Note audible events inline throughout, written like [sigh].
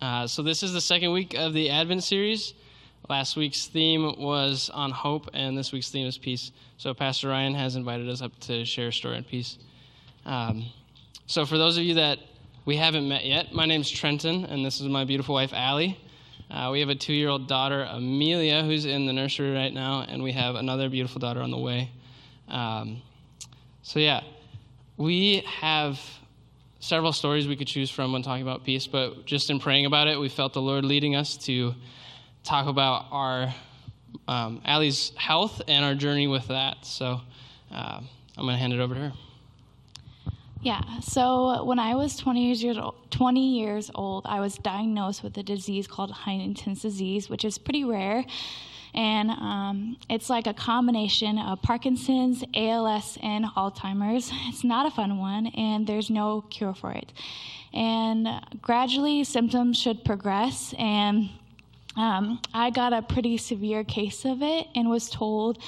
Uh, so, this is the second week of the Advent series. Last week's theme was on hope, and this week's theme is peace. So, Pastor Ryan has invited us up to share a story on peace. Um, so, for those of you that we haven't met yet, my name's Trenton, and this is my beautiful wife, Allie. Uh, we have a two year old daughter, Amelia, who's in the nursery right now, and we have another beautiful daughter on the way. Um, so, yeah, we have several stories we could choose from when talking about peace, but just in praying about it, we felt the Lord leading us to talk about our um, Allie's health and our journey with that. So uh, I'm going to hand it over to her. Yeah, so when I was 20 years, old, 20 years old, I was diagnosed with a disease called Huntington's disease, which is pretty rare. And um, it's like a combination of Parkinson's, ALS, and Alzheimer's. [laughs] It's not a fun one, and there's no cure for it. And gradually, symptoms should progress. And um, I got a pretty severe case of it and was told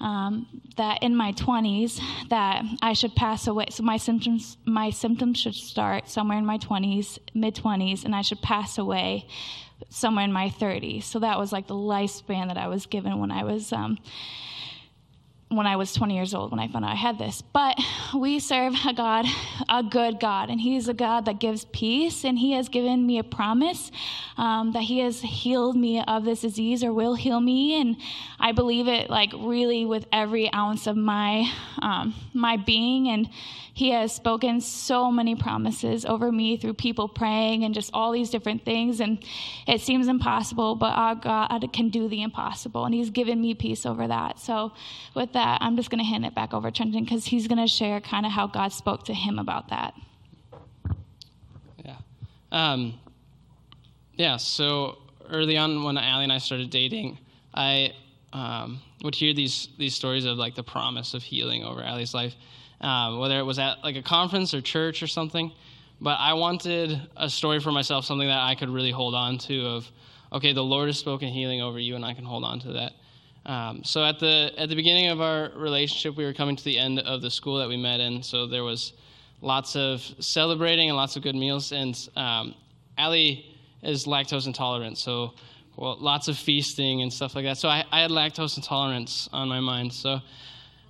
um, that in my 20s that I should pass away. So my symptoms my symptoms should start somewhere in my 20s, mid 20s, and I should pass away somewhere in my 30s. So that was like the lifespan that I was given when I was um, when I was 20 years old when I found out I had this. But we serve a God, a good God, and He's a God that gives peace, and He has given me a promise um, that He has healed me of this disease or will heal me, and I believe it like really with every ounce of my um, my being. And He has spoken so many promises over me through people praying and just all these different things, and it seems impossible, but our God can do the impossible, and He's given me peace over that. So with that I'm just going to hand it back over to Trenton because he's going to share kind of how God spoke to him about that. Yeah. Um, yeah, so early on when Allie and I started dating, I um, would hear these, these stories of like the promise of healing over Allie's life, um, whether it was at like a conference or church or something. But I wanted a story for myself, something that I could really hold on to of, okay, the Lord has spoken healing over you, and I can hold on to that. Um, so at the at the beginning of our relationship, we were coming to the end of the school that we met in. So there was lots of celebrating and lots of good meals. And um, Allie is lactose intolerant, so well, lots of feasting and stuff like that. So I, I had lactose intolerance on my mind. So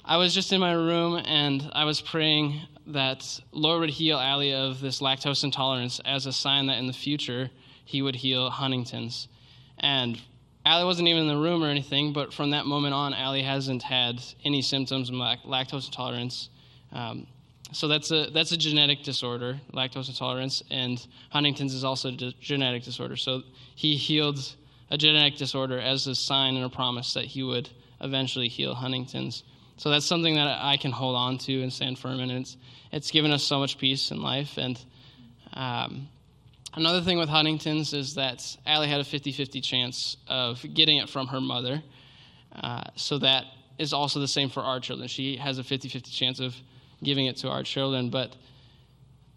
I was just in my room and I was praying that Lord would heal Allie of this lactose intolerance as a sign that in the future He would heal Huntington's. And Allie wasn't even in the room or anything, but from that moment on, Allie hasn't had any symptoms of lactose intolerance. Um, so that's a that's a genetic disorder, lactose intolerance, and Huntington's is also a genetic disorder. So he healed a genetic disorder as a sign and a promise that he would eventually heal Huntington's. So that's something that I can hold on to and stand firm in. It's it's given us so much peace in life, and um, Another thing with Huntington's is that Allie had a 50 50 chance of getting it from her mother. Uh, so that is also the same for our children. She has a 50 50 chance of giving it to our children, but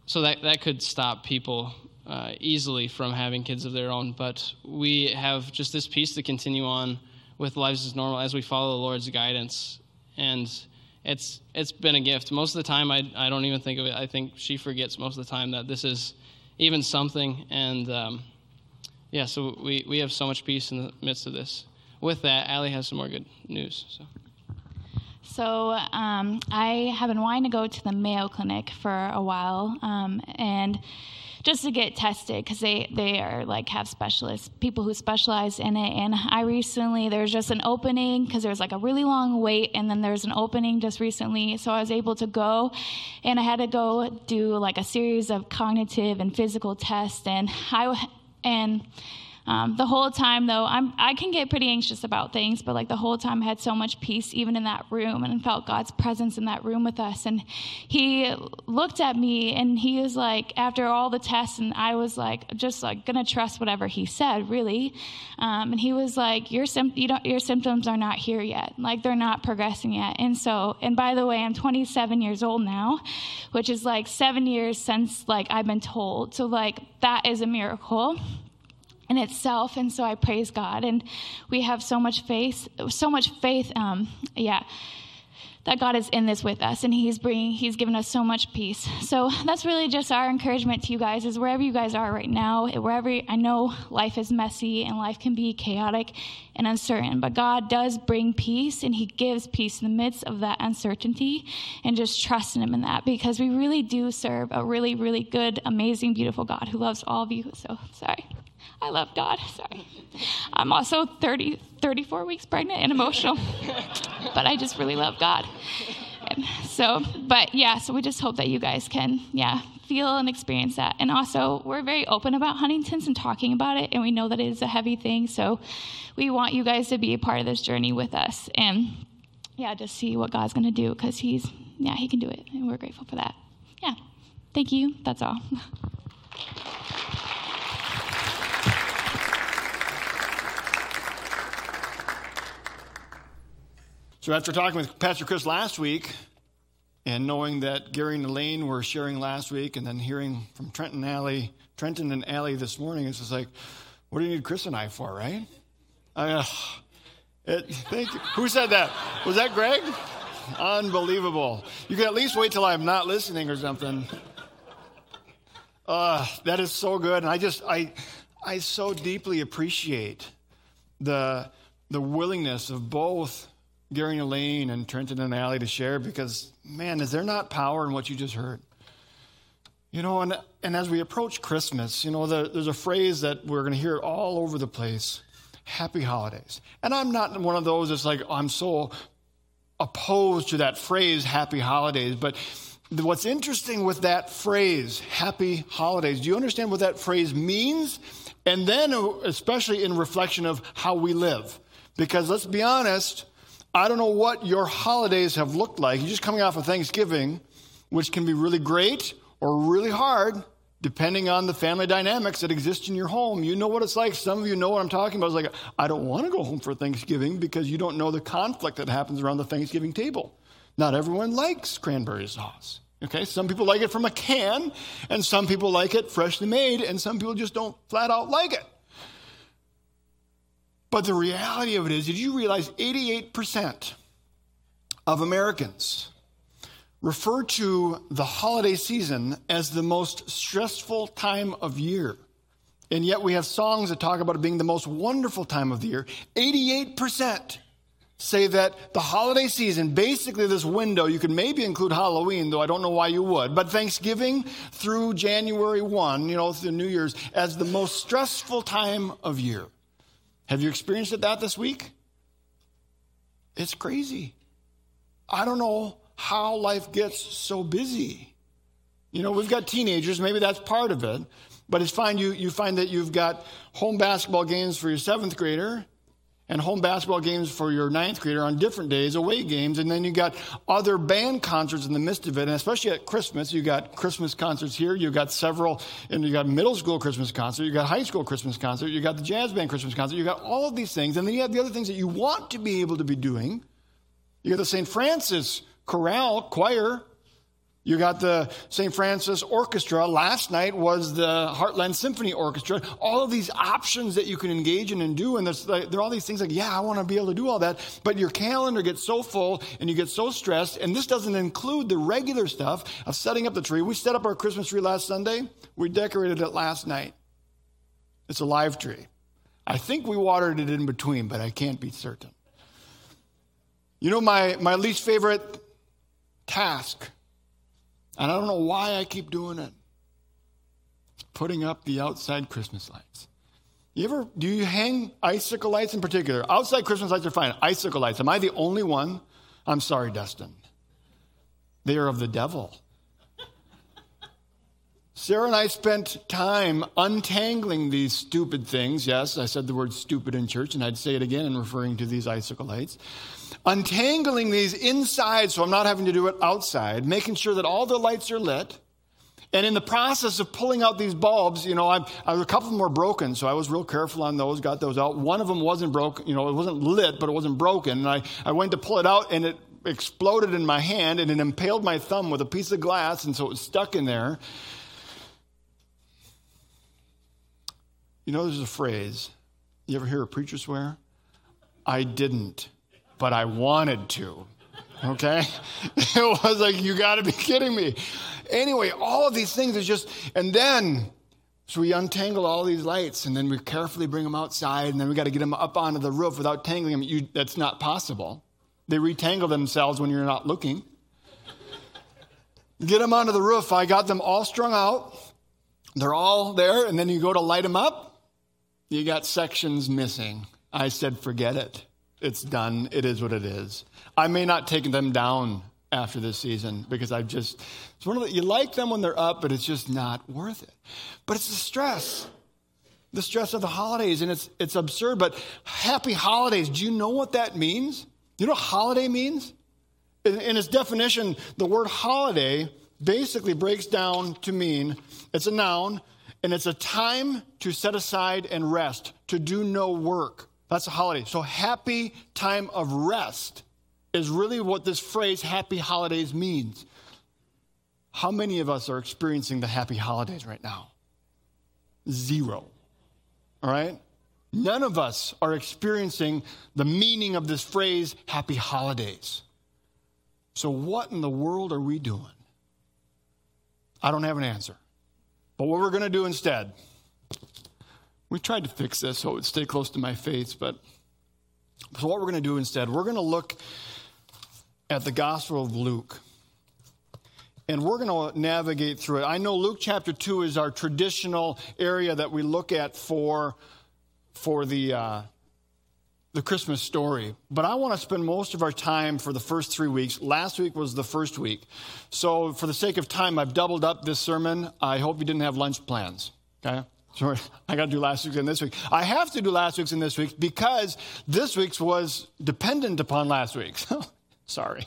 so that, that could stop people uh, easily from having kids of their own. But we have just this peace to continue on with lives as normal as we follow the Lord's guidance. And it's, it's been a gift. Most of the time, I, I don't even think of it. I think she forgets most of the time that this is even something. And um, yeah, so we, we have so much peace in the midst of this. With that, Allie has some more good news. So. So um, I have been wanting to go to the Mayo Clinic for a while, um, and just to get tested because they they are like have specialists, people who specialize in it. And I recently there's just an opening because there's like a really long wait, and then there's an opening just recently, so I was able to go, and I had to go do like a series of cognitive and physical tests, and I and um, the whole time, though, I'm, I can get pretty anxious about things, but like the whole time, I had so much peace, even in that room, and felt God's presence in that room with us. And He looked at me, and He was like, after all the tests, and I was like, just like gonna trust whatever He said, really. Um, and He was like, your sim- you your symptoms are not here yet, like they're not progressing yet. And so, and by the way, I'm 27 years old now, which is like seven years since like I've been told. So like that is a miracle in itself and so i praise god and we have so much faith so much faith um, yeah that God is in this with us and he's bringing he's given us so much peace. So that's really just our encouragement to you guys is wherever you guys are right now, wherever I know life is messy and life can be chaotic and uncertain, but God does bring peace and he gives peace in the midst of that uncertainty and just trust in him in that because we really do serve a really really good, amazing, beautiful God who loves all of you. So, sorry. I love God. [laughs] Sorry. I'm also 30, 34 weeks pregnant and emotional, [laughs] but I just really love God. And so, but yeah, so we just hope that you guys can, yeah, feel and experience that. And also, we're very open about Huntington's and talking about it, and we know that it is a heavy thing. So, we want you guys to be a part of this journey with us. And yeah, just see what God's going to do because He's, yeah, He can do it. And we're grateful for that. Yeah. Thank you. That's all. [laughs] So after talking with Pastor Chris last week, and knowing that Gary and Elaine were sharing last week, and then hearing from Trenton Allie, Trenton and Allie this morning, it's just like, what do you need Chris and I for, right? I, uh, it, thank you. Who said that? Was that Greg? Unbelievable. You can at least wait till I'm not listening or something. Uh, that is so good. And I just, I, I so deeply appreciate the, the willingness of both Gary and Elaine and Trenton and Allie to share because, man, is there not power in what you just heard? You know, and, and as we approach Christmas, you know, the, there's a phrase that we're going to hear all over the place happy holidays. And I'm not one of those that's like, I'm so opposed to that phrase, happy holidays. But what's interesting with that phrase, happy holidays, do you understand what that phrase means? And then, especially in reflection of how we live. Because let's be honest, I don't know what your holidays have looked like. You're just coming off of Thanksgiving, which can be really great or really hard, depending on the family dynamics that exist in your home. You know what it's like. Some of you know what I'm talking about. It's like, I don't want to go home for Thanksgiving because you don't know the conflict that happens around the Thanksgiving table. Not everyone likes cranberry sauce. Okay, some people like it from a can, and some people like it freshly made, and some people just don't flat out like it. But the reality of it is, did you realize 88% of Americans refer to the holiday season as the most stressful time of year? And yet we have songs that talk about it being the most wonderful time of the year. 88% say that the holiday season, basically this window, you could maybe include Halloween, though I don't know why you would, but Thanksgiving through January 1, you know, through New Year's, as the most stressful time of year. Have you experienced that this week? It's crazy. I don't know how life gets so busy. You know, we've got teenagers, maybe that's part of it. But it's fine. You, you find that you've got home basketball games for your seventh grader, and home basketball games for your ninth grader on different days, away games, and then you got other band concerts in the midst of it. And especially at Christmas, you got Christmas concerts here. You got several, and you got middle school Christmas concert, you got high school Christmas concert, you got the jazz band Christmas concert, you got all of these things, and then you have the other things that you want to be able to be doing. You got the St. Francis chorale choir you got the St. Francis Orchestra. Last night was the Heartland Symphony Orchestra. All of these options that you can engage in and do, and there's like, there are all these things like, yeah, I want to be able to do all that. But your calendar gets so full and you get so stressed, and this doesn't include the regular stuff of setting up the tree. We set up our Christmas tree last Sunday. We decorated it last night. It's a live tree. I think we watered it in between, but I can't be certain. You know, my, my least favorite task and I don't know why I keep doing it. Putting up the outside Christmas lights. You ever, do you hang icicle lights in particular? Outside Christmas lights are fine. Icicle lights. Am I the only one? I'm sorry, Dustin. They are of the devil. Sarah and I spent time untangling these stupid things. Yes, I said the word stupid in church, and I'd say it again in referring to these icicle lights untangling these inside so I'm not having to do it outside, making sure that all the lights are lit. And in the process of pulling out these bulbs, you know, I, I, a couple of them were broken, so I was real careful on those, got those out. One of them wasn't broken, you know, it wasn't lit, but it wasn't broken. And I, I went to pull it out, and it exploded in my hand, and it impaled my thumb with a piece of glass, and so it was stuck in there. You know, there's a phrase. You ever hear a preacher swear? I didn't but I wanted to. okay? [laughs] It was like, you got to be kidding me. Anyway, all of these things is just, and then, so we untangle all these lights and then we carefully bring them outside and then we got to get them up onto the roof without tangling them. You, that's not possible. They retangle themselves when you're not looking. get them onto the roof. I got them all strung out. They're all there, and then you go to light them up. You got sections missing. I said, forget it. It's done. It is what it is. I may not take them down after this season because I've just, it's one of the, you like them when they're up, but it's just not worth it. But it's the stress, the stress of the holidays, and it's, it's absurd. But happy holidays, do you know what that means? You know what holiday means? In, in its definition, the word holiday basically breaks down to mean it's a noun and it's a time to set aside and rest, to do no work. That's a holiday. So, happy time of rest is really what this phrase happy holidays means. How many of us are experiencing the happy holidays right now? Zero. All right? None of us are experiencing the meaning of this phrase happy holidays. So, what in the world are we doing? I don't have an answer. But what we're going to do instead, we tried to fix this so it would stay close to my face, but so what we're going to do instead, we're going to look at the Gospel of Luke. And we're going to navigate through it. I know Luke chapter 2 is our traditional area that we look at for, for the, uh, the Christmas story, but I want to spend most of our time for the first three weeks. Last week was the first week. So, for the sake of time, I've doubled up this sermon. I hope you didn't have lunch plans. Okay? Sorry, [laughs] I got to do last week's and this week. I have to do last week's and this week because this week's was dependent upon last week's. [laughs] Sorry.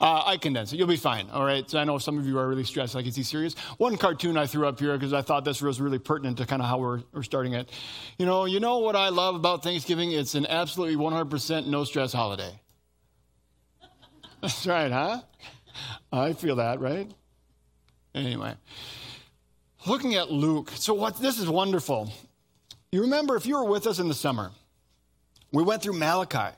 Uh, I condensed it. You'll be fine. All right. So I know some of you are really stressed. Like, is he serious? One cartoon I threw up here because I thought this was really pertinent to kind of how we're, we're starting it. You know, you know what I love about Thanksgiving? It's an absolutely 100% no stress holiday. [laughs] That's right, huh? I feel that, right? Anyway, looking at Luke. So what? This is wonderful. You remember if you were with us in the summer, we went through Malachi.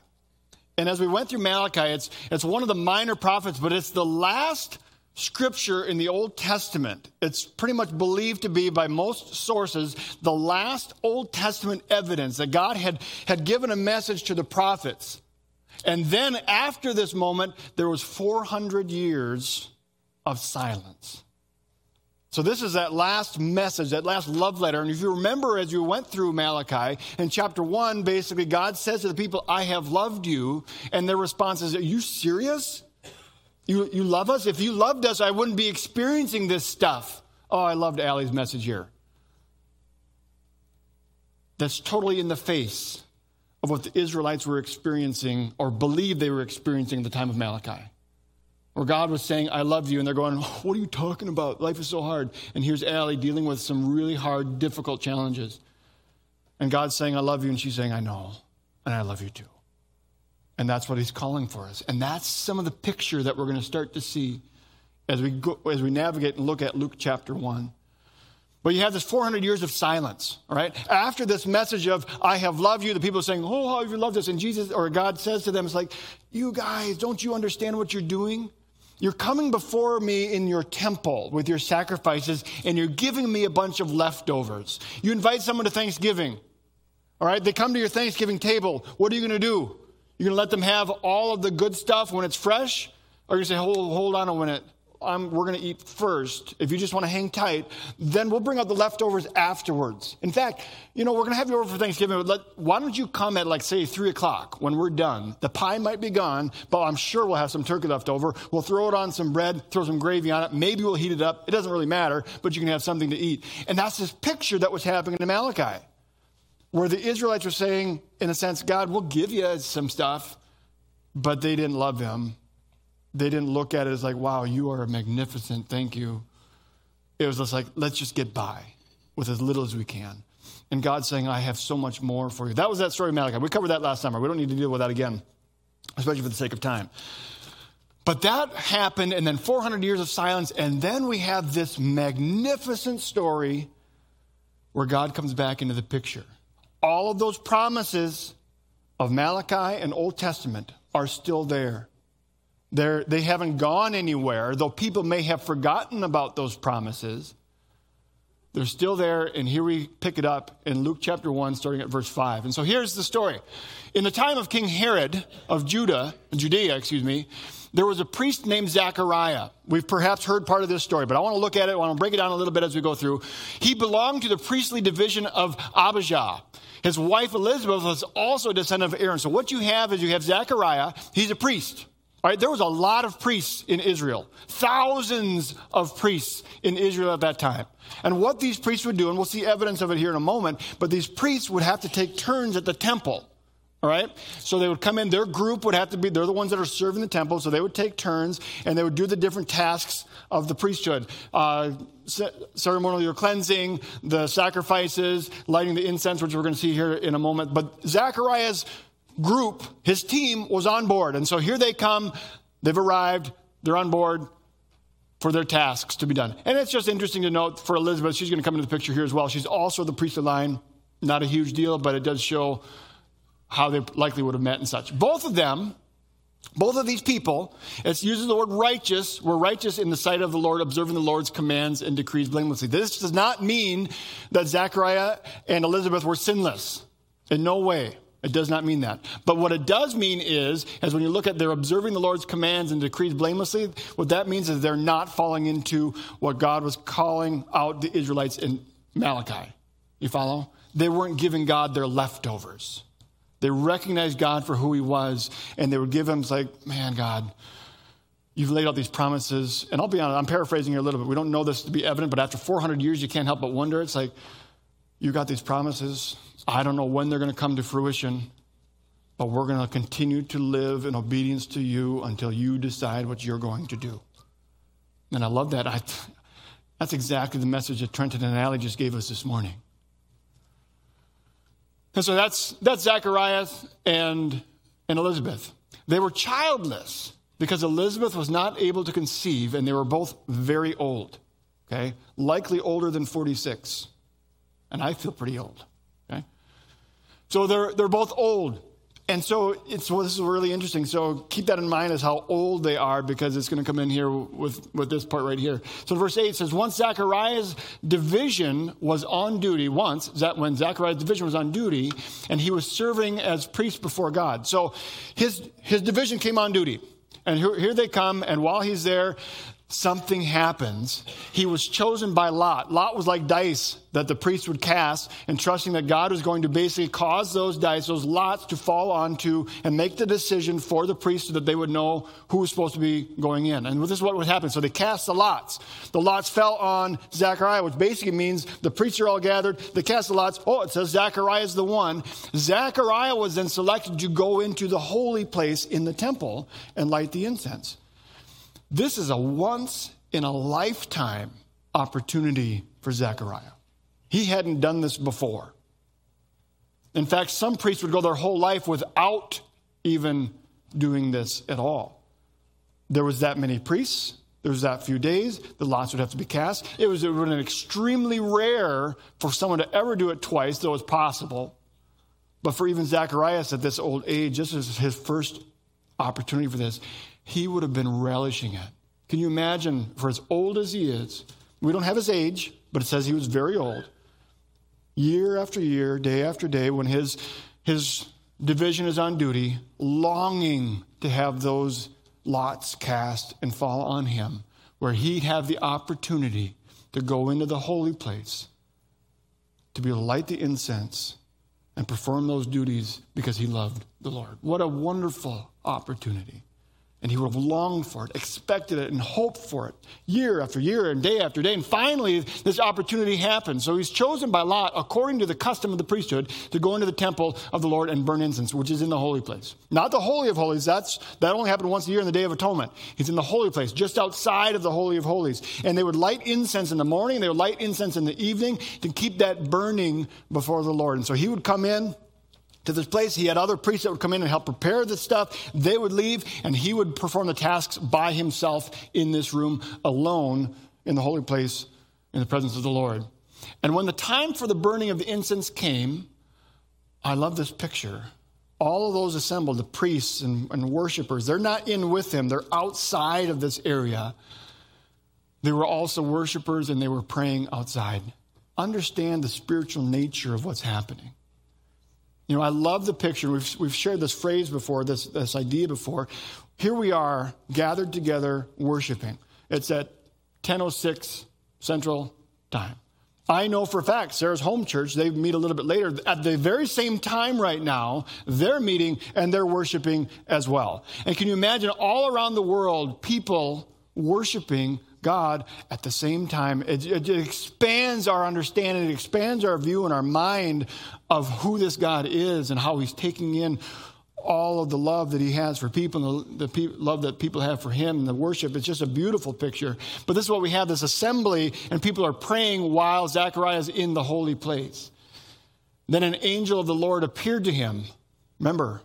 And as we went through Malachi, it's, it's one of the minor prophets, but it's the last scripture in the Old Testament. It's pretty much believed to be, by most sources, the last Old Testament evidence that God had, had given a message to the prophets. And then after this moment, there was 400 years of silence. So, this is that last message, that last love letter. And if you remember, as you went through Malachi, in chapter one, basically, God says to the people, I have loved you. And their response is, Are you serious? You, you love us? If you loved us, I wouldn't be experiencing this stuff. Oh, I loved Allie's message here. That's totally in the face of what the Israelites were experiencing or believed they were experiencing at the time of Malachi where God was saying, I love you. And they're going, oh, What are you talking about? Life is so hard. And here's Allie dealing with some really hard, difficult challenges. And God's saying, I love you. And she's saying, I know. And I love you too. And that's what he's calling for us. And that's some of the picture that we're going to start to see as we, go, as we navigate and look at Luke chapter 1. But you have this 400 years of silence, all right? After this message of, I have loved you, the people are saying, Oh, how have you loved us? And Jesus or God says to them, It's like, You guys, don't you understand what you're doing? You're coming before me in your temple with your sacrifices, and you're giving me a bunch of leftovers. You invite someone to Thanksgiving. All right, they come to your Thanksgiving table. What are you going to do? You're going to let them have all of the good stuff when it's fresh? Or to say, hold, hold on a minute we're going to eat first, if you just want to hang tight, then we'll bring out the leftovers afterwards. In fact, you know, we're going to have you over for Thanksgiving. But Let, why don't you come at like, say, 3 o'clock when we're done? The pie might be gone, but I'm sure we'll have some turkey left over. We'll throw it on some bread, throw some gravy on it. Maybe we'll heat it up. It doesn't really matter, but you can have something to eat. And that's this picture that was happening in Malachi, where the Israelites were saying, in a sense, God, we'll give you some stuff, but they didn't love him they didn't look at it as like, wow, you are magnificent, thank you. It was just like, let's just get by with as little as we can. And God's saying, I have so much more for you. That was that story of Malachi. We covered that last summer. We don't need to deal with that again, especially for the sake of time. But that happened, and then 400 years of silence, and then we have this magnificent story where God comes back into the picture. All of those promises of Malachi and Old Testament are still there. They're, they haven't gone anywhere, though people may have forgotten about those promises. They're still there, and here we pick it up in Luke chapter 1, starting at verse 5. And so here's the story. In the time of King Herod of Judah, Judea, excuse me, there was a priest named Zachariah. We've perhaps heard part of this story, but I want to look at it, I want to break it down a little bit as we go through. He belonged to the priestly division of Abijah. His wife Elizabeth was also a descendant of Aaron. So what you have is you have Zechariah, he's a priest. All right, there was a lot of priests in Israel, thousands of priests in Israel at that time. And what these priests would do, and we'll see evidence of it here in a moment, but these priests would have to take turns at the temple. All right? So they would come in, their group would have to be, they're the ones that are serving the temple, so they would take turns and they would do the different tasks of the priesthood uh, ceremonial cleansing, the sacrifices, lighting the incense, which we're going to see here in a moment. But Zachariah's group, his team, was on board. And so here they come, they've arrived, they're on board for their tasks to be done. And it's just interesting to note for Elizabeth, she's going to come into the picture here as well. She's also the priestly line. Not a huge deal, but it does show how they likely would have met and such. Both of them, both of these people, it uses the word righteous, were righteous in the sight of the Lord, observing the Lord's commands and decrees blamelessly. This does not mean that Zechariah and Elizabeth were sinless. In no way. It does not mean that. But what it does mean is, as when you look at they're observing the Lord's commands and decrees blamelessly, what that means is they're not falling into what God was calling out the Israelites in Malachi. You follow? They weren't giving God their leftovers. They recognized God for who he was, and they would give him, like, man, God, you've laid out these promises. And I'll be honest, I'm paraphrasing here a little bit. We don't know this to be evident, but after 400 years, you can't help but wonder. It's like, you got these promises. I don't know when they're going to come to fruition, but we're going to continue to live in obedience to you until you decide what you're going to do. And I love that. I, that's exactly the message that Trenton and Allie just gave us this morning. And so that's, that's Zacharias and, and Elizabeth. They were childless because Elizabeth was not able to conceive, and they were both very old, okay? Likely older than 46 and I feel pretty old. So they're, they're both old. And so it's well, this is really interesting. So keep that in mind as how old they are because it's going to come in here with, with this part right here. So verse 8 says, Once Zachariah's division was on duty, once, that when Zachariah's division was on duty, and he was serving as priest before God. So his, his division came on duty. And here, here they come, and while he's there, something happens. He was chosen by Lot. Lot was like dice that the priest would cast, and trusting that God was going to basically cause those dice, those lots, to fall onto and make the decision for the priest so that they would know who was supposed to be going in. And this is what would happen. So they cast the lots. The lots fell on Zechariah, which basically means the priests are all gathered. They cast the lots. Oh, it says Zechariah is the one. Zechariah was then selected to go into the holy place in the temple and light the incense. This is a once in a lifetime opportunity for Zechariah. He hadn't done this before. In fact, some priests would go their whole life without even doing this at all. There was that many priests, there was that few days, the lots would have to be cast. It was, it have been extremely rare for someone to ever do it twice, though it's possible. But for even Zacharias at this old age, this is his first opportunity for this he would have been relishing it. Can you imagine, for as old as he is, we don't have his age, but it says he was very old. Year after year, day after day, when his, his division is on duty, longing to have those lots cast and fall on him, where he'd have the opportunity to go into the holy place, to be able to light the incense and perform those duties because he loved the Lord. What a wonderful opportunity. And he would have longed for it, expected it, and hoped for it year after year and day after day. And finally, this opportunity happened. So he's chosen by Lot, according to the custom of the priesthood, to go into the temple of the Lord and burn incense, which is in the holy place. Not the Holy of Holies. That's, that only happened once a year in the Day of Atonement. He's in the holy place, just outside of the Holy of Holies. And they would light incense in the morning, they would light incense in the evening to keep that burning before the Lord. And so he would come in to this place. He had other priests that would come in and help prepare the stuff. They would leave, and he would perform the tasks by himself in this room alone in the holy place in the presence of the Lord. And when the time for the burning of the incense came, I love this picture. all of those assembled, the priests and, and worshipers, they're not in with him, they're outside of this area. They were also worshipers and they were praying outside. Understand the spiritual nature of what's happening. You know, I love the picture. We've, we've shared this phrase before, this, this idea before. Here we are gathered together worshiping. It's at 10.06 Central Time. I know for a fact, Sarah's home church, they meet a little bit later. At the very same time right now, they're meeting and they're worshiping as well. And can you imagine all around the world, people worshiping God at the same time. It, it, expands our understanding, it expands our view and our mind of who this God is and how He's taking in all of the love that He has for people and the, the pe- love that people have for Him and the worship. It's just a beautiful picture. But this is what we have this assembly, and people are praying while Zechariah is in the holy place. Then an angel of the Lord appeared to him. Remember,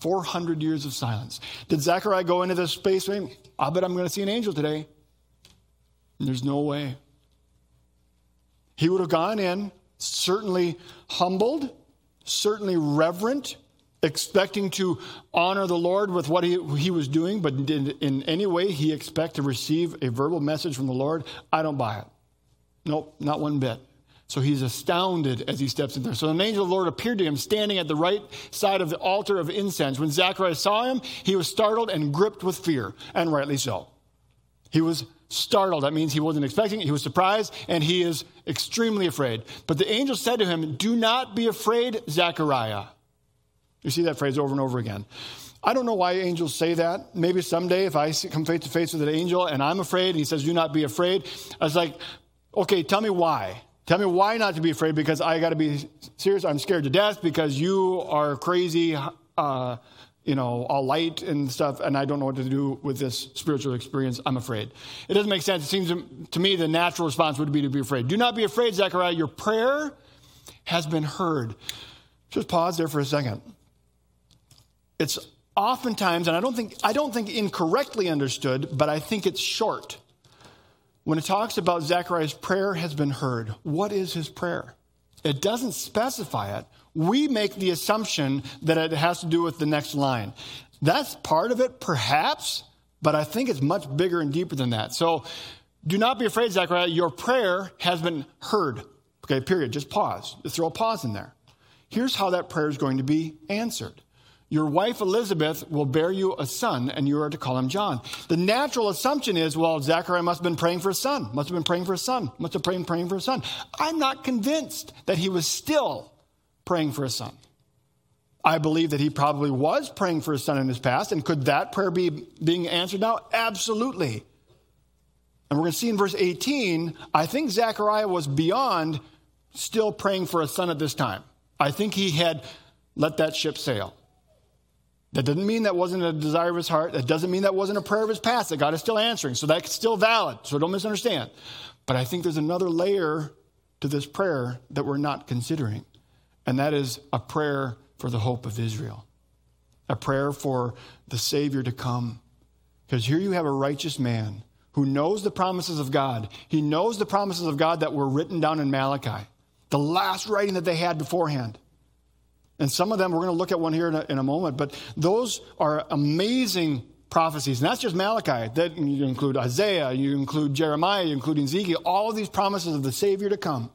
400 years of silence. Did Zechariah go into this space? I bet I'm going to see an angel today. There's no way. He would have gone in, certainly humbled, certainly reverent, expecting to honor the Lord with what he, he was doing, but did in any way he expect to receive a verbal message from the Lord? I don't buy it. Nope, not one bit. So he's astounded as he steps in there. So an angel of the Lord appeared to him standing at the right side of the altar of incense. When Zacharias saw him, he was startled and gripped with fear, and rightly so. He was startled. That means he wasn't expecting it. He was surprised and he is extremely afraid. But the angel said to him, Do not be afraid, Zechariah. You see that phrase over and over again. I don't know why angels say that. Maybe someday if I come face to face with an angel and I'm afraid and he says, Do not be afraid, I was like, Okay, tell me why. Tell me why not to be afraid because I got to be serious. I'm scared to death because you are crazy. Uh, you know, all light and stuff, and I don't know what to do with this spiritual experience. I'm afraid. It doesn't make sense. It seems to me the natural response would be to be afraid. Do not be afraid, Zechariah. Your prayer has been heard. Just pause there for a second. It's oftentimes, and I don't think I don't think incorrectly understood, but I think it's short. When it talks about Zechariah's prayer has been heard, what is his prayer? It doesn't specify it we make the assumption that it has to do with the next line. That's part of it, perhaps, but I think it's much bigger and deeper than that. So do not be afraid, Zechariah. Your prayer has been heard. Okay, period. Just pause. Just throw a pause in there. Here's how that prayer is going to be answered. Your wife Elizabeth will bear you a son, and you are to call him John. The natural assumption is, well, Zechariah must have been praying for a son, must have been praying for a son, must have been praying for a son. I'm not convinced that he was still praying for a son. I believe that he probably was praying for a son in his past. And could that prayer be being answered now? Absolutely. And we're going to see in verse 18, I think Zechariah was beyond still praying for a son at this time. I think he had let that ship sail. That doesn't mean that wasn't a desire of his heart. That doesn't mean that wasn't a prayer of his past that God is still answering. So that's still valid. So don't misunderstand. But I think there's another layer to this prayer that we're not considering and that is a prayer for the hope of Israel, a prayer for the Savior to come. Because here you have a righteous man who knows the promises of God. He knows the promises of God that were written down in Malachi, the last writing that they had beforehand. And some of them, we're going to look at one here in a, in a moment, but those are amazing prophecies. And that's just Malachi. That you include Isaiah, you include Jeremiah, you include Ezekiel, all of these promises of the Savior to come.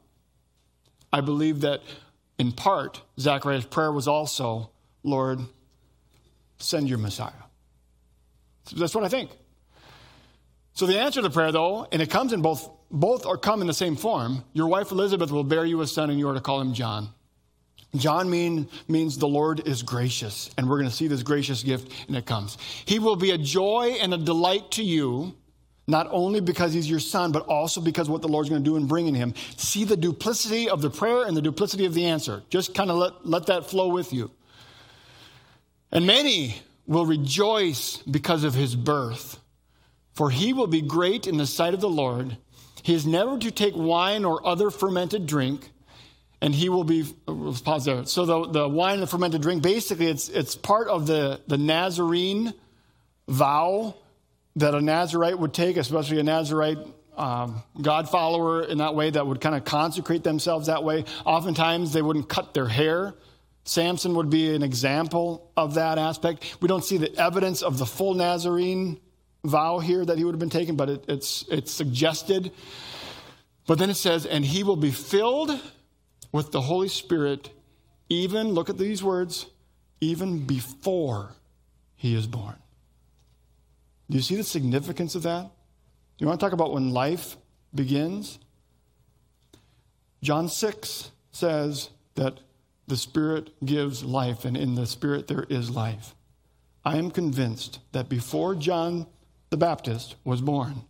I believe that in part, Zechariah's prayer was also, Lord, send your Messiah. That's what I think. So the answer to the prayer, though, and it comes in both, both are come in the same form. Your wife Elizabeth will bear you a son, and you are to call him John. John mean, means the Lord is gracious, and we're going to see this gracious gift, and it comes. He will be a joy and a delight to you not only because he's your son, but also because what the Lord's going to do in bringing him. See the duplicity of the prayer and the duplicity of the answer. Just kind of let, let that flow with you. And many will rejoice because of his birth, for he will be great in the sight of the Lord. He is never to take wine or other fermented drink, and he will be. Pause there. So the, the wine and the fermented drink, basically, it's, it's part of the, the Nazarene vow that a Nazarite would take, especially a Nazarite um, God follower in that way that would kind of consecrate themselves that way. Oftentimes, they wouldn't cut their hair. Samson would be an example of that aspect. We don't see the evidence of the full Nazarene vow here that he would have been taken, but it, it's, it's suggested. But then it says, and he will be filled with the Holy Spirit, even, look at these words, even before he is born. Do you see the significance of that? Do you want to talk about when life begins? John 6 says that the Spirit gives life, and in the Spirit there is life. I am convinced that before John the Baptist was born,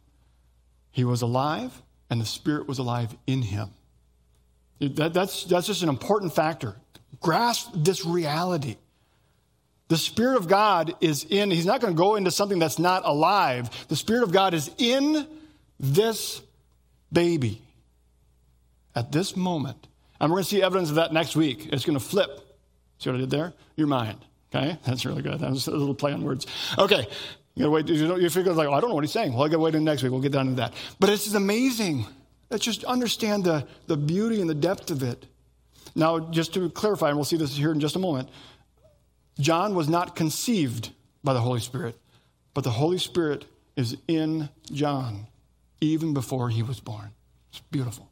he was alive and the Spirit was alive in him. That, that's, that's just an important factor. Grasp this reality. The Spirit of God is in, He's not going to go into something that's not alive. The Spirit of God is in this baby at this moment. And we're going to see evidence of that next week. It's going to flip. See what I did there? Your mind. Okay? [laughs] That's really good. That was a little play on words. Okay. You gotta wait. You, know, you figure like, oh, I don't know what he's saying. Well, I gotta wait until next week. We'll get down to that. But it's amazing. Let's just understand the, the beauty and the depth of it. Now, just to clarify, and we'll see this here in just a moment, John was not conceived by the Holy Spirit, but the Holy Spirit is in John even before he was born. It's beautiful.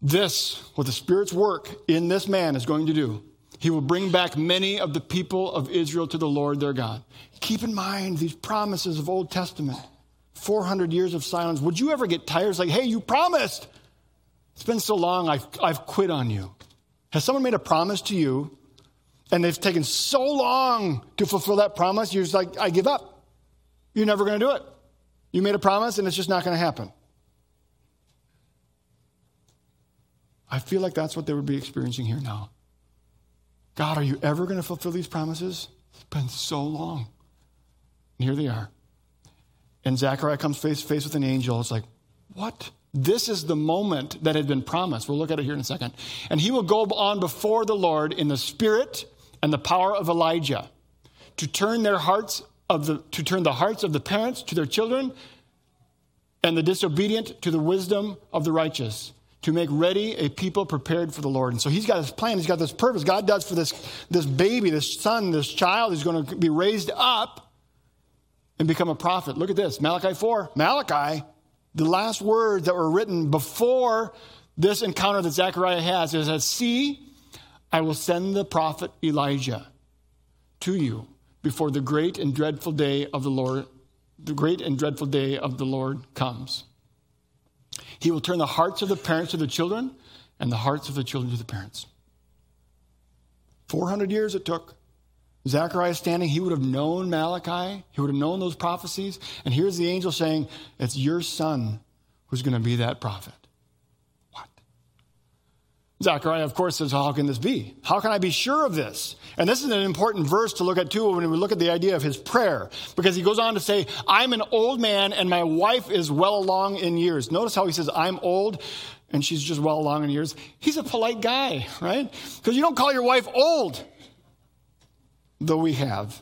This, what the Spirit's work in this man is going to do, he will bring back many of the people of Israel to the Lord their God. Keep in mind these promises of Old Testament. 400 years of silence. Would you ever get tired? It's like, hey, you promised. It's been so long, I've, I've quit on you. Has someone made a promise to you and they've taken so long to fulfill that promise? You're just like, I give up. You're never going to do it. You made a promise and it's just not going to happen. I feel like that's what they would be experiencing here now. God, are you ever going to fulfill these promises? It's been so long. And here they are. And Zechariah comes face to face with an angel. It's like, what? This is the moment that had been promised. We'll look at it here in a second. And he will go on before the Lord in the spirit and the power of Elijah to turn their hearts of the to turn the hearts of the parents to their children and the disobedient to the wisdom of the righteous to make ready a people prepared for the Lord. And so he's got this plan, he's got this purpose. God does for this, this baby, this son, this child who's going to be raised up and become a prophet. Look at this Malachi 4. Malachi, the last words that were written before this encounter that Zechariah has is that, See, I will send the prophet Elijah to you before the great and dreadful day of the Lord, the great and dreadful day of the Lord comes. He will turn the hearts of the parents to the children and the hearts of the children to the parents. 400 years it took. Zechariah standing, he would have known Malachi, he would have known those prophecies. And here's the angel saying, It's your son who's going to be that prophet. Zechariah, of course, says, How can this be? How can I be sure of this? And this is an important verse to look at, too, when we look at the idea of his prayer, because he goes on to say, I'm an old man and my wife is well along in years. Notice how he says, I'm old and she's just well along in years. He's a polite guy, right? Because you don't call your wife old, though we have.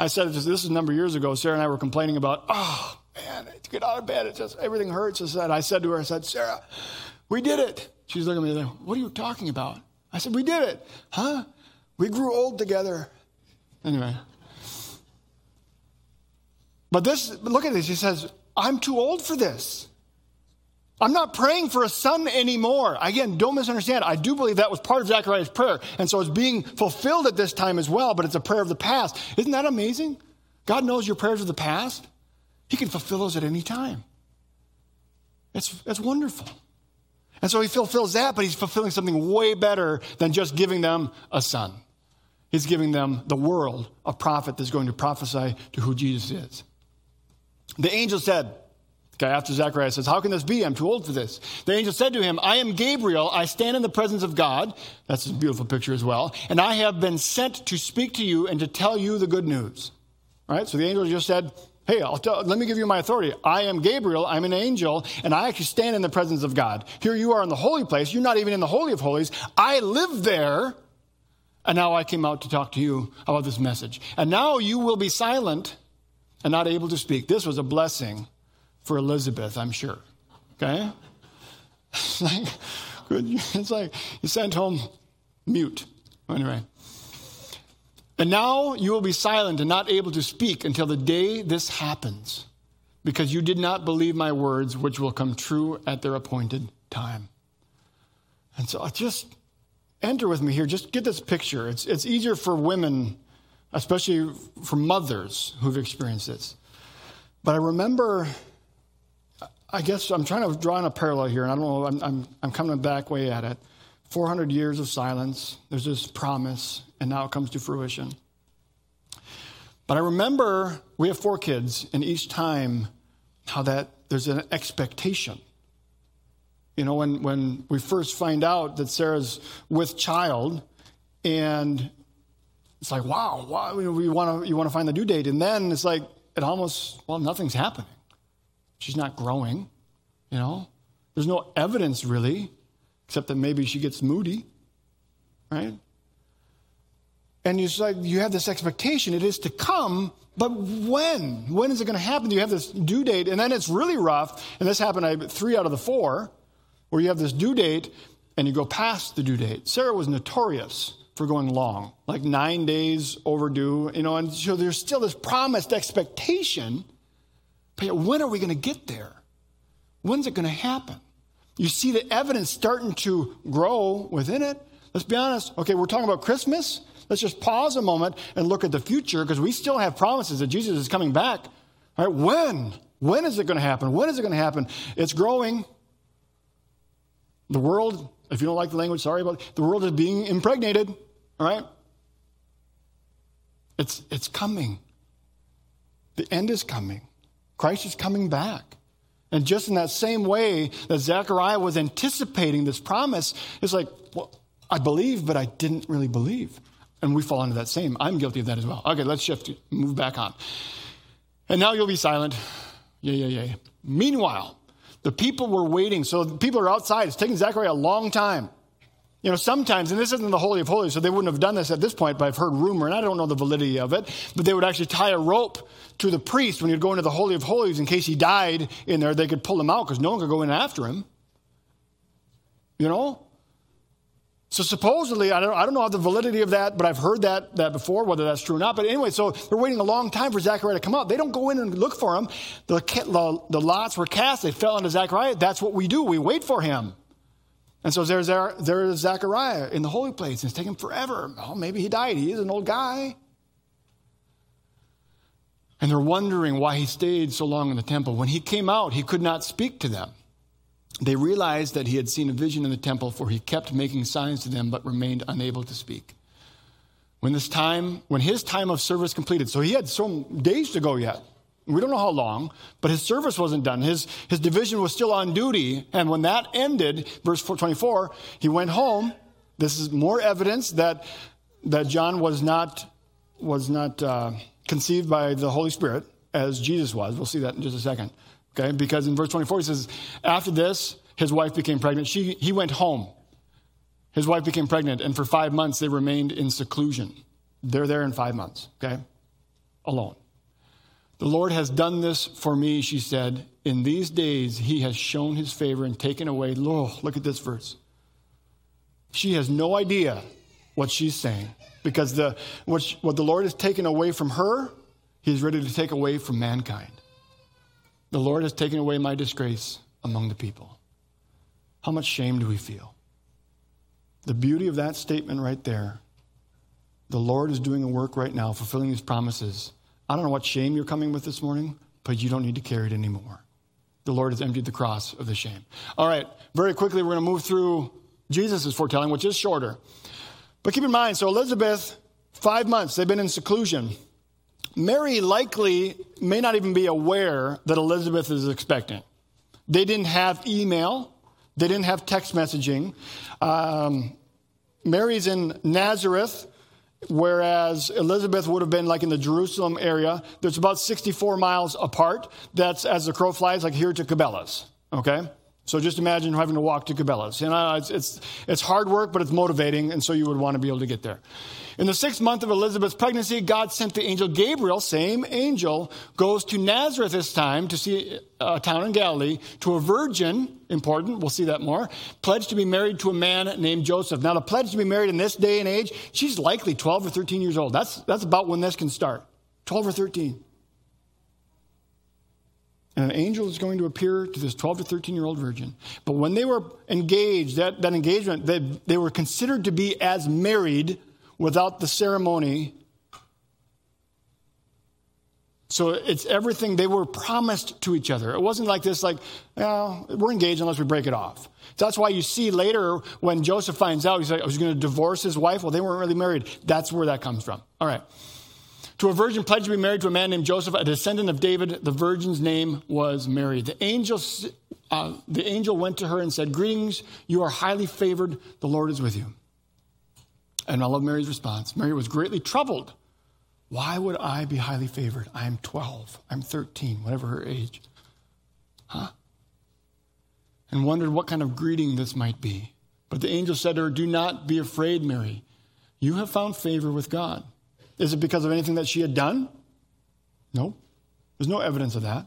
I said this, this is a number of years ago. Sarah and I were complaining about, oh, man, to get out of bed, it just, everything hurts. I said, I said to her, I said, Sarah, we did it. She's looking at me like, What are you talking about? I said, We did it. Huh? We grew old together. Anyway. But this, look at this. He says, I'm too old for this. I'm not praying for a son anymore. Again, don't misunderstand. I do believe that was part of Zechariah's prayer. And so it's being fulfilled at this time as well, but it's a prayer of the past. Isn't that amazing? God knows your prayers of the past. He can fulfill those at any time. It's, it's wonderful. And so he fulfills that, but he's fulfilling something way better than just giving them a son. He's giving them the world, a prophet that's going to prophesy to who Jesus is. The angel said, okay, after Zechariah says, How can this be? I'm too old for this. The angel said to him, I am Gabriel. I stand in the presence of God. That's a beautiful picture as well. And I have been sent to speak to you and to tell you the good news. All right? So the angel just said, Hey, let me give you my authority. I am Gabriel. I'm an angel, and I actually stand in the presence of God. Here you are in the holy place. You're not even in the Holy of Holies. I live there, and now I came out to talk to you about this message. And now you will be silent and not able to speak. This was a blessing for Elizabeth, I'm sure. Okay? [laughs] It's like. It's like you sent home mute. Anyway. And now you will be silent and not able to speak until the day this happens, because you did not believe my words, which will come true at their appointed time. And so uh, just enter with me here. Just get this picture. It's, it's easier for women, especially for mothers who've experienced this. But I remember, I guess I'm trying to draw in a parallel here, and I don't know, I'm, I'm, I'm coming back way at it. 400 years of silence, there's this promise, and now it comes to fruition. But I remember we have four kids, and each time how that there's an expectation. You know, when, when we first find out that Sarah's with child, and it's like, wow, wow we want to, you want to find the due date. And then it's like, it almost, well, nothing's happening. She's not growing, you know? There's no evidence really except that maybe she gets moody, right? And you have this expectation, it is to come, but when? When is it going to happen? You have this due date, and then it's really rough. And this happened I, three out of the four, where you have this due date and you go past the due date. Sarah was notorious for going long, like nine days overdue, you know, and so there's still this promised expectation. But when are we going to get there? When's it going to happen? you see the evidence starting to grow within it. Let's be honest. Okay, we're talking about Christmas. Let's just pause a moment and look at the future because we still have promises that Jesus is coming back. Right, when? When is it going to happen? When is it going to happen? It's growing. The world, if you don't like the language, sorry about it, the world is being impregnated. All right? It's, it's coming. The end is coming. Christ is coming back. And just in that same way that Zechariah was anticipating this promise, it's like, well, I believe, but I didn't really believe. And we fall into that same. I'm guilty of that as well. Okay, let's shift, move back on. And now you'll be silent. Yeah, yeah, yeah. Meanwhile, the people were waiting. So the people are outside. It's taking Zechariah a long time. You know, sometimes, and this isn't the Holy of Holies, so they wouldn't have done this at this point, but I've heard rumor, and I don't know the validity of it, but they would actually tie a rope to the priest when he'd go into the Holy of Holies in case he died in there, they could pull him out because no one could go in after him. You know? So supposedly, I don't, I don't know the validity of that, but I've heard that, that before, whether that's true or not. But anyway, so they're waiting a long time for Zechariah to come out. They don't go in and look for him. The, the, the lots were cast. They fell into Zechariah. That's what we do. We wait for him. And so there's, there's Zechariah in the holy place. And it's taken forever. Oh, maybe he died. He is an old guy. And they're wondering why he stayed so long in the temple. When he came out, he could not speak to them. They realized that he had seen a vision in the temple, for he kept making signs to them, but remained unable to speak. When this time, when his time of service completed, so he had some days to go yet. We don't know how long, but his service wasn't done. His, his division was still on duty. And when that ended, verse 24, he went home. This is more evidence that, that John was not, was not uh, conceived by the Holy Spirit as Jesus was. We'll see that in just a second. Okay? Because in verse 24, he says, after this, his wife became pregnant. She, he went home. His wife became pregnant, and for five months they remained in seclusion. They're there in five months, okay? Alone. The Lord has done this for me, she said. In these days, he has shown his favor and taken away. Oh, look at this verse. She has no idea what she's saying because the, what, she, what the Lord has taken away from her, he's ready to take away from mankind. The Lord has taken away my disgrace among the people. How much shame do we feel? The beauty of that statement right there the Lord is doing a work right now, fulfilling his promises I don't know what shame you're coming with this morning, but you don't need to carry it anymore. The Lord has emptied the cross of the shame. All right, very quickly, we're going to move through Jesus' foretelling, which is shorter. But keep in mind, so Elizabeth, five months, they've been in seclusion. Mary likely may not even be aware that Elizabeth is expecting. They didn't have email, they didn't have text messaging. Um, Mary's in Nazareth whereas Elizabeth would have been like in the Jerusalem area. There's about 64 miles apart. That's as the crow flies, like here to Cabela's. Okay? So just imagine having to walk to Cabela's. You know, it's, it's, it's hard work, but it's motivating, and so you would want to be able to get there. In the sixth month of Elizabeth's pregnancy, God sent the angel Gabriel, same angel, goes to Nazareth this time to see uh, a town in Galilee, to a virgin, important, we'll see that more, pledged to be married to a man named Joseph. Now, the pledge to be married in this day and age, she's likely 12 or 13 years old. That's, that's about when this can start 12 or 13. And an angel is going to appear to this 12 to 13 year old virgin. But when they were engaged, that, that engagement, they, they were considered to be as married without the ceremony. So it's everything they were promised to each other. It wasn't like this, like, well, we're engaged unless we break it off. That's why you see later when Joseph finds out, he's like, I was going to divorce his wife. Well, they weren't really married. That's where that comes from. All right to a virgin pledged to be married to a man named Joseph, a descendant of David. The virgin's name was Mary. The angel, uh, the angel went to her and said, Greetings, you are highly favored. The Lord is with you. And I love Mary's response. Mary was greatly troubled. Why would I be highly favored? I'm 12, I'm 13, whatever her age. Huh? And wondered what kind of greeting this might be. But the angel said to her, Do not be afraid, Mary. You have found favor with God. Is it because of anything that she had done? No. There's no evidence of that.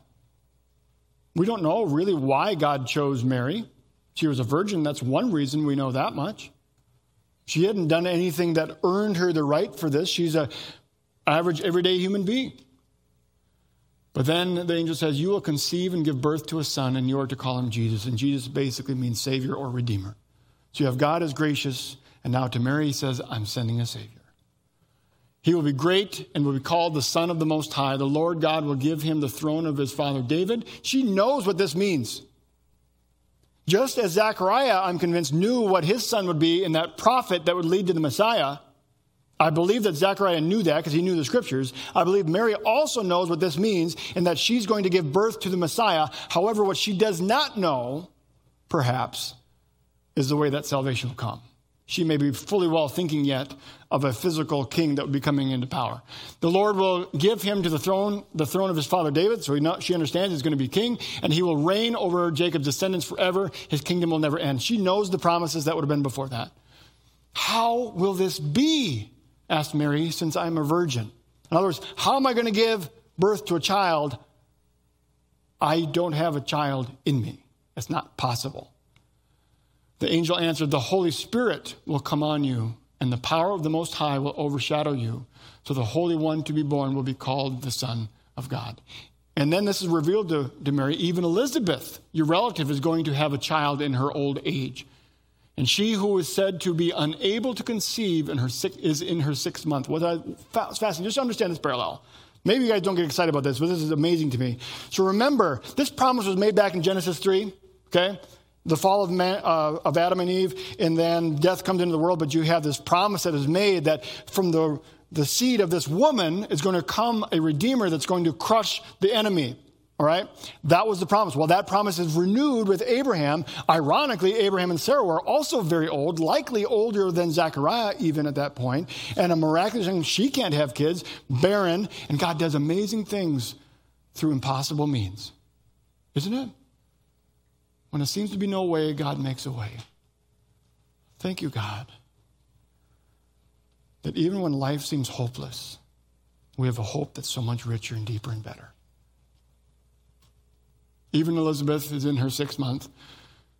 We don't know really why God chose Mary. She was a virgin. That's one reason we know that much. She hadn't done anything that earned her the right for this. She's a average, everyday human being. But then the angel says, You will conceive and give birth to a son, and you are to call him Jesus. And Jesus basically means Savior or Redeemer. So you have God as gracious, and now to Mary he says, I'm sending a Savior. He will be great and will be called the Son of the Most High. The Lord God will give him the throne of his father David. She knows what this means. Just as Zechariah, I'm convinced, knew what his son would be in that prophet that would lead to the Messiah, I believe that Zechariah knew that because he knew the scriptures. I believe Mary also knows what this means and that she's going to give birth to the Messiah. However, what she does not know, perhaps, is the way that salvation will come she may be fully well thinking yet of a physical king that would be coming into power. The Lord will give him to the throne, the throne of his father David, so not, she understands he's going to be king, and he will reign over Jacob's descendants forever. His kingdom will never end. She knows the promises that would have been before that. How will this be? asked Mary, since I'm a virgin. In other words, how am I going to give birth to a child? I don't have a child in me. It's not possible. The angel answered, The Holy Spirit will come on you, and the power of the Most High will overshadow you. So the Holy One to be born will be called the Son of God. And then this is revealed to, to Mary. Even Elizabeth, your relative, is going to have a child in her old age. And she who is said to be unable to conceive in her six, is in her sixth month. What I, fascinating. Just understand this parallel. Maybe you guys don't get excited about this, but this is amazing to me. So remember, this promise was made back in Genesis 3, okay? The fall of, man, uh, of Adam and Eve, and then death comes into the world, but you have this promise that is made that from the, the seed of this woman is going to come a redeemer that's going to crush the enemy. All right? That was the promise. Well, that promise is renewed with Abraham. Ironically, Abraham and Sarah were also very old, likely older than Zechariah even at that point. And a miraculous thing, she can't have kids, barren, and God does amazing things through impossible means. Isn't it? When there seems to be no way, God makes a way. Thank you, God, that even when life seems hopeless, we have a hope that's so much richer and deeper and better. Even Elizabeth is in her sixth month.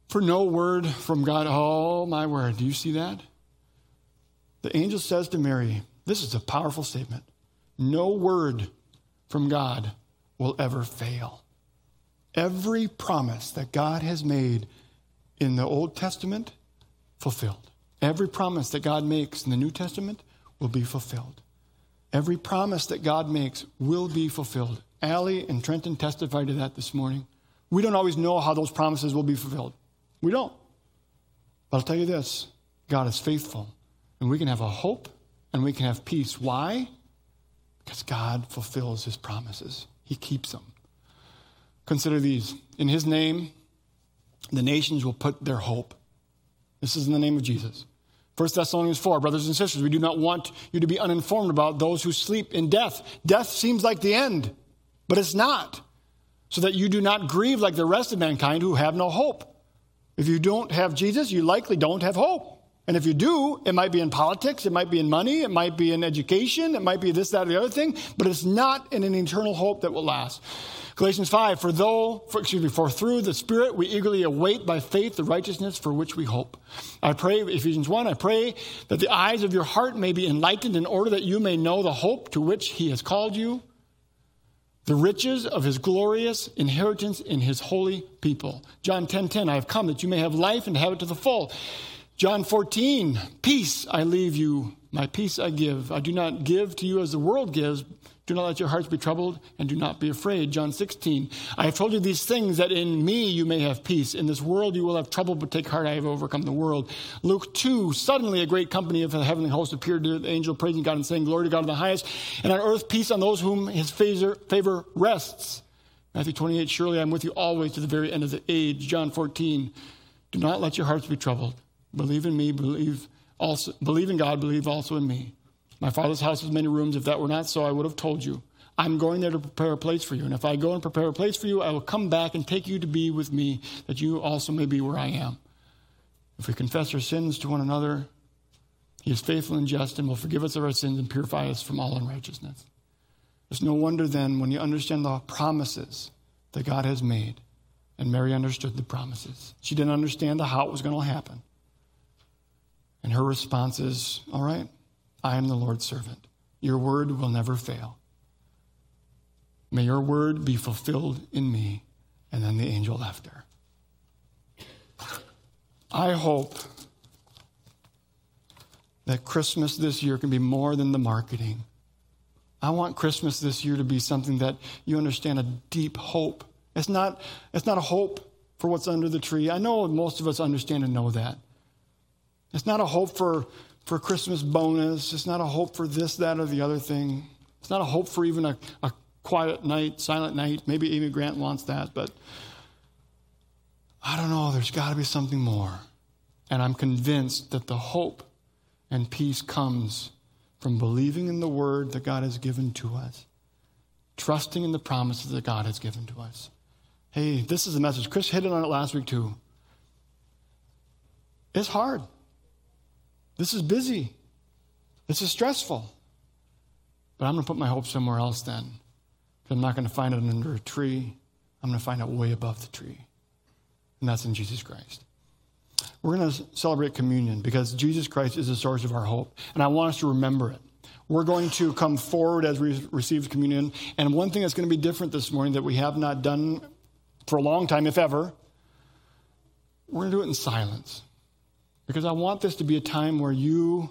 For no word from God, oh my word, do you see that? The angel says to Mary, this is a powerful statement. No word from God will ever fail. Every promise that God has made in the Old Testament, fulfilled. Every promise that God makes in the New Testament will be fulfilled. Every promise that God makes will be fulfilled. Allie and Trenton testified to that this morning. We don't always know how those promises will be fulfilled. We don't. But I'll tell you this God is faithful, and we can have a hope and we can have peace. Why? Because God fulfills his promises, he keeps them. Consider these. In his name, the nations will put their hope. This is in the name of Jesus. 1 Thessalonians 4, brothers and sisters, we do not want you to be uninformed about those who sleep in death. Death seems like the end, but it's not. So that you do not grieve like the rest of mankind who have no hope. If you don't have Jesus, you likely don't have hope. And if you do, it might be in politics, it might be in money, it might be in education, it might be this, that, or the other thing, but it's not in an eternal hope that will last. Galatians 5, for though, for, excuse me, for through the Spirit we eagerly await by faith the righteousness for which we hope. I pray, Ephesians 1, I pray that the eyes of your heart may be enlightened in order that you may know the hope to which he has called you, the riches of his glorious inheritance in his holy people. John 10, 10, I have come that you may have life and have it to the full. John 14, peace I leave you, my peace I give. I do not give to you as the world gives. Do not let your hearts be troubled and do not be afraid. John 16, I have told you these things that in me you may have peace. In this world you will have trouble, but take heart, I have overcome the world. Luke 2, suddenly a great company of the heavenly host appeared to the angel, praising God and saying, Glory to God in the highest, and on earth peace on those whom his favor rests. Matthew 28, surely I'm with you always to the very end of the age. John 14, do not let your hearts be troubled. Believe in me, believe also believe in God, believe also in me. My father's house has many rooms. If that were not so, I would have told you. I'm going there to prepare a place for you. And if I go and prepare a place for you, I will come back and take you to be with me, that you also may be where I am. If we confess our sins to one another, he is faithful and just and will forgive us of our sins and purify us from all unrighteousness. It's no wonder then when you understand the promises that God has made, and Mary understood the promises. She didn't understand how it was going to happen. And her response is, All right, I am the Lord's servant. Your word will never fail. May your word be fulfilled in me. And then the angel left her. I hope that Christmas this year can be more than the marketing. I want Christmas this year to be something that you understand a deep hope. It's not, it's not a hope for what's under the tree. I know most of us understand and know that. It's not a hope for, for Christmas bonus. It's not a hope for this, that, or the other thing. It's not a hope for even a, a quiet night, silent night. Maybe Amy Grant wants that, but I don't know. There's got to be something more. And I'm convinced that the hope and peace comes from believing in the word that God has given to us, trusting in the promises that God has given to us. Hey, this is the message. Chris hit it on it last week, too. It's hard. This is busy. This is stressful. But I'm going to put my hope somewhere else then. Because I'm not going to find it under a tree. I'm going to find it way above the tree. And that's in Jesus Christ. We're going to celebrate communion because Jesus Christ is the source of our hope. And I want us to remember it. We're going to come forward as we receive communion. And one thing that's going to be different this morning that we have not done for a long time, if ever, we're going to do it in silence. Because I want this to be a time where you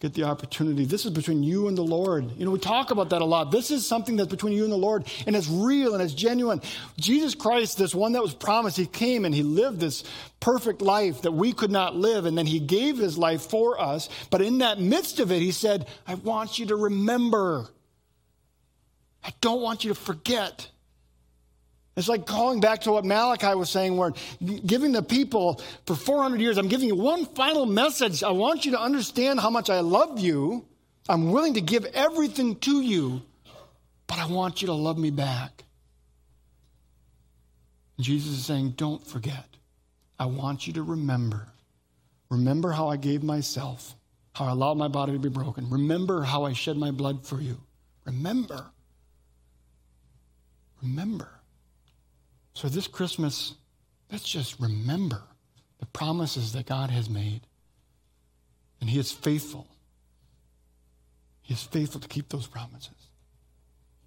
get the opportunity. This is between you and the Lord. You know, we talk about that a lot. This is something that's between you and the Lord, and it's real and it's genuine. Jesus Christ, this one that was promised, he came and he lived this perfect life that we could not live, and then he gave his life for us. But in that midst of it, he said, I want you to remember. I don't want you to forget. It's like calling back to what Malachi was saying, where giving the people for 400 years, I'm giving you one final message. I want you to understand how much I love you. I'm willing to give everything to you, but I want you to love me back. Jesus is saying, Don't forget. I want you to remember. Remember how I gave myself, how I allowed my body to be broken. Remember how I shed my blood for you. Remember. Remember. So, this Christmas, let's just remember the promises that God has made. And He is faithful. He is faithful to keep those promises.